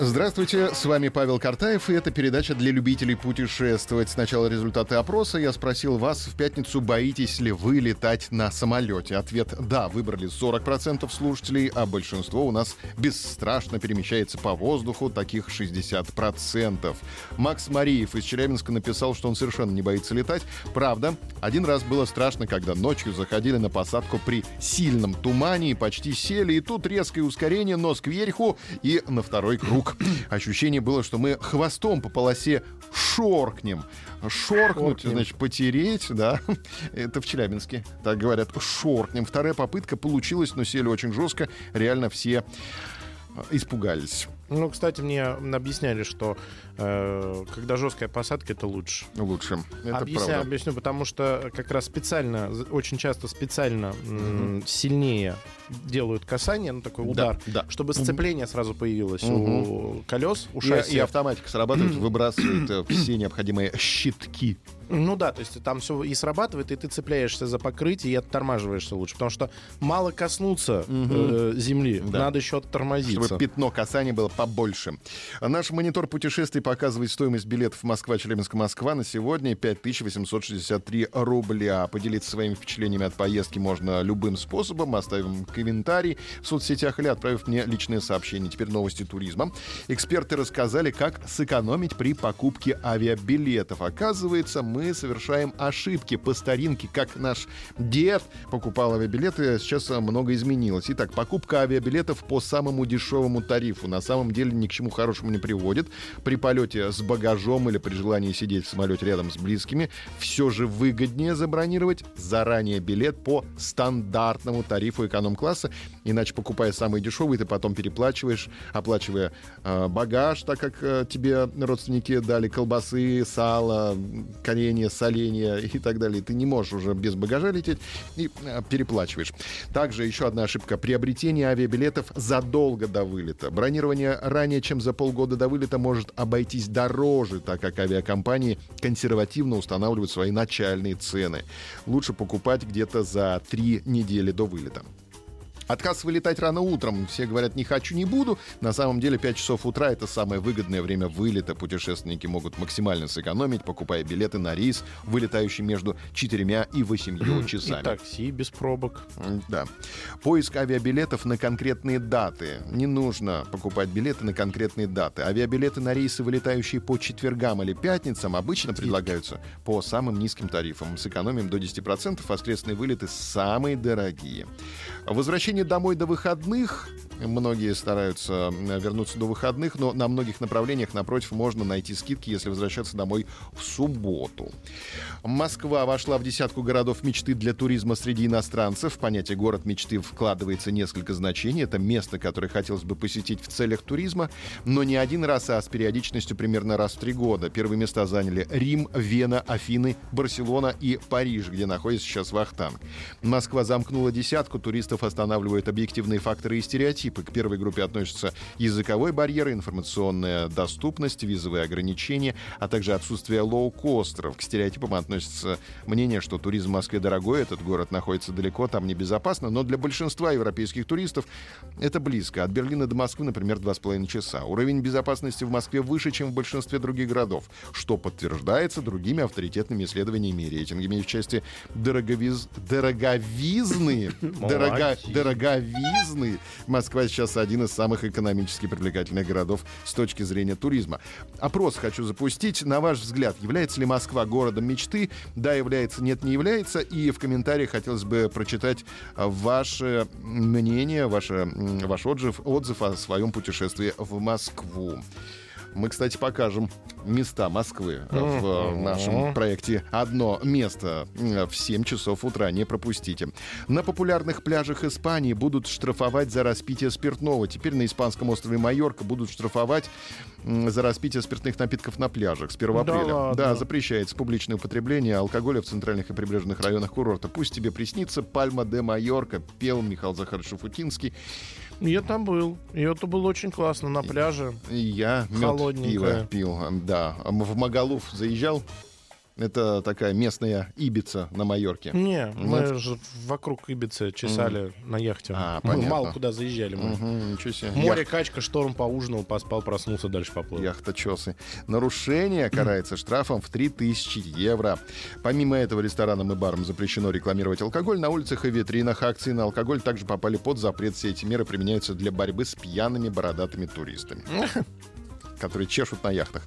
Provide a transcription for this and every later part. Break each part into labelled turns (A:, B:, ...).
A: Здравствуйте, с вами Павел Картаев, и это передача для любителей путешествовать. Сначала результаты опроса. Я спросил вас в пятницу, боитесь ли вы летать на самолете. Ответ «да» выбрали 40% слушателей, а большинство у нас бесстрашно перемещается по воздуху, таких 60%. Макс Мариев из Челябинска написал, что он совершенно не боится летать. Правда, один раз было страшно, когда ночью заходили на посадку при сильном тумане и почти сели, и тут резкое ускорение, нос кверху и на второй круг Ощущение было, что мы хвостом по полосе шоркнем. Шоркнуть, шоркнем. значит, потереть, да. Это в Челябинске, так говорят, шоркнем. Вторая попытка получилась, но сели очень жестко. Реально все испугались.
B: Ну, кстати, мне объясняли, что э, когда жесткая посадка, это лучше.
A: Лучше. Это
B: Объясня,
A: правда.
B: Объясню, потому что как раз специально, очень часто специально угу. сильнее делают касание, ну такой удар, да, да. чтобы сцепление сразу появилось угу. у колес, у шасси.
A: И, и автоматика срабатывает, выбрасывает э, все необходимые щитки.
B: Ну да, то есть там все и срабатывает, и ты цепляешься за покрытие и оттормаживаешься лучше. Потому что мало коснуться угу. э, земли, да. надо еще оттормозиться.
A: Чтобы пятно касания было побольше. Наш монитор путешествий показывает стоимость билетов Москва-Челябинск-Москва на сегодня 5863 рубля. Поделиться своими впечатлениями от поездки можно любым способом. Оставим комментарий в соцсетях или отправив мне личное сообщение. Теперь новости туризма. Эксперты рассказали, как сэкономить при покупке авиабилетов. Оказывается, мы совершаем ошибки по старинке, как наш дед покупал авиабилеты. Сейчас много изменилось. Итак, покупка авиабилетов по самому дешевому тарифу на самом деле ни к чему хорошему не приводит. При полете с багажом или при желании сидеть в самолете рядом с близкими все же выгоднее забронировать заранее билет по стандартному тарифу эконом-класса. Иначе, покупая самый дешевый, ты потом переплачиваешь, оплачивая э, багаж, так как э, тебе родственники дали колбасы, сало, коренья, соленья и так далее. Ты не можешь уже без багажа лететь и э, переплачиваешь. Также еще одна ошибка. Приобретение авиабилетов задолго до вылета. Бронирование ранее, чем за полгода до вылета, может обойтись дороже, так как авиакомпании консервативно устанавливают свои начальные цены. Лучше покупать где-то за три недели до вылета. Отказ вылетать рано утром. Все говорят, не хочу, не буду. На самом деле 5 часов утра это самое выгодное время вылета. Путешественники могут максимально сэкономить, покупая билеты на рейс, вылетающий между 4 и 8 часами. И
B: такси без пробок.
A: Да. Поиск авиабилетов на конкретные даты. Не нужно покупать билеты на конкретные даты. Авиабилеты на рейсы, вылетающие по четвергам или пятницам, обычно предлагаются по самым низким тарифам. Сэкономим до 10%. Воскресные вылеты самые дорогие. Возвращение домой до выходных Многие стараются вернуться до выходных, но на многих направлениях, напротив, можно найти скидки, если возвращаться домой в субботу. Москва вошла в десятку городов мечты для туризма среди иностранцев. В понятие «город мечты» вкладывается несколько значений. Это место, которое хотелось бы посетить в целях туризма, но не один раз, а с периодичностью примерно раз в три года. Первые места заняли Рим, Вена, Афины, Барселона и Париж, где находится сейчас Вахтанг. Москва замкнула десятку, туристов останавливают объективные факторы и стереотипы типы. К первой группе относятся языковой барьер, информационная доступность, визовые ограничения, а также отсутствие лоукостеров. К стереотипам относится мнение, что туризм в Москве дорогой, этот город находится далеко, там небезопасно, но для большинства европейских туристов это близко. От Берлина до Москвы, например, 2,5 часа. Уровень безопасности в Москве выше, чем в большинстве других городов, что подтверждается другими авторитетными исследованиями и рейтингами в части дороговиз... дороговизны. Дорого... Дороговизны. Москва сейчас один из самых экономически привлекательных городов с точки зрения туризма. Опрос хочу запустить. На ваш взгляд, является ли Москва городом мечты? Да, является, нет, не является. И в комментариях хотелось бы прочитать ваше мнение, ваше, ваш отзыв, отзыв о своем путешествии в Москву. Мы, кстати, покажем места Москвы в нашем проекте «Одно место» в 7 часов утра. Не пропустите. На популярных пляжах Испании будут штрафовать за распитие спиртного. Теперь на испанском острове Майорка будут штрафовать за распитие спиртных напитков на пляжах с 1 да апреля. Ладно. Да, запрещается публичное употребление алкоголя в центральных и прибрежных районах курорта. Пусть тебе приснится Пальма де Майорка, пел Михаил Захарович Шуфутинский.
B: Я там был. И это было очень классно на пляже.
A: Я мед пиво пил. Да. В Магалуф заезжал? Это такая местная Ибица на Майорке.
B: Не, Нет? мы же вокруг Ибицы чесали mm. на яхте. А, мы понятно. мало куда заезжали. Мы. Угу, ничего себе. Море, Ях... качка, шторм, поужинал, поспал, проснулся, дальше поплыл.
A: Яхта чесы. Нарушение карается штрафом в 3000 евро. Помимо этого ресторанам и барам запрещено рекламировать алкоголь. На улицах и витринах акции на алкоголь также попали под запрет. Все эти меры применяются для борьбы с пьяными бородатыми туристами которые чешут на яхтах.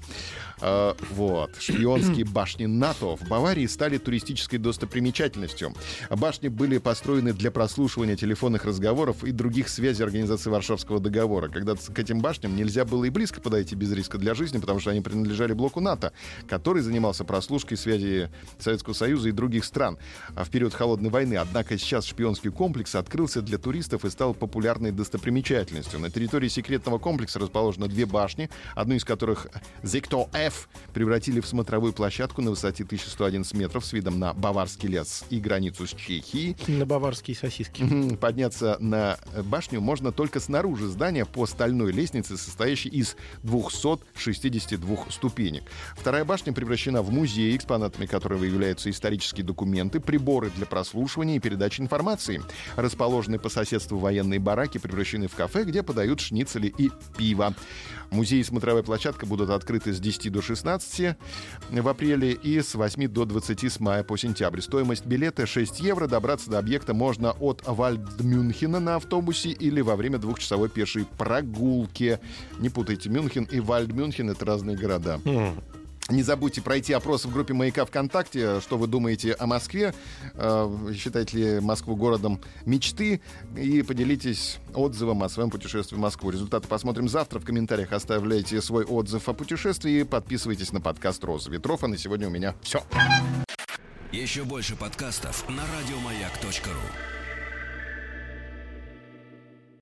A: Э, вот. Шпионские башни НАТО в Баварии стали туристической достопримечательностью. Башни были построены для прослушивания телефонных разговоров и других связей Организации Варшавского договора. Когда к этим башням нельзя было и близко подойти без риска для жизни, потому что они принадлежали блоку НАТО, который занимался прослушкой связи Советского Союза и других стран в период Холодной войны. Однако сейчас шпионский комплекс открылся для туристов и стал популярной достопримечательностью. На территории секретного комплекса расположено две башни, одну из которых Зикто F превратили в смотровую площадку на высоте 1111 метров с видом на Баварский лес и границу с Чехией.
B: На баварские сосиски.
A: Подняться на башню можно только снаружи здания по стальной лестнице, состоящей из 262 ступенек. Вторая башня превращена в музей, экспонатами которого являются исторические документы, приборы для прослушивания и передачи информации. Расположенные по соседству военные бараки превращены в кафе, где подают шницели и пиво. Музей и смотровая площадка будут открыты с 10 до 16 в апреле и с 8 до 20 с мая по сентябрь. Стоимость билета 6 евро. Добраться до объекта можно от Вальдмюнхена на автобусе или во время двухчасовой пешей прогулки. Не путайте, Мюнхен и Вальдмюнхен — это разные города. Хм. Не забудьте пройти опрос в группе «Маяка ВКонтакте», что вы думаете о Москве, э, считаете ли Москву городом мечты, и поделитесь отзывом о своем путешествии в Москву. Результаты посмотрим завтра. В комментариях оставляйте свой отзыв о путешествии и подписывайтесь на подкаст «Роза ветров». А на сегодня у меня все.
C: Еще больше подкастов на радиомаяк.ру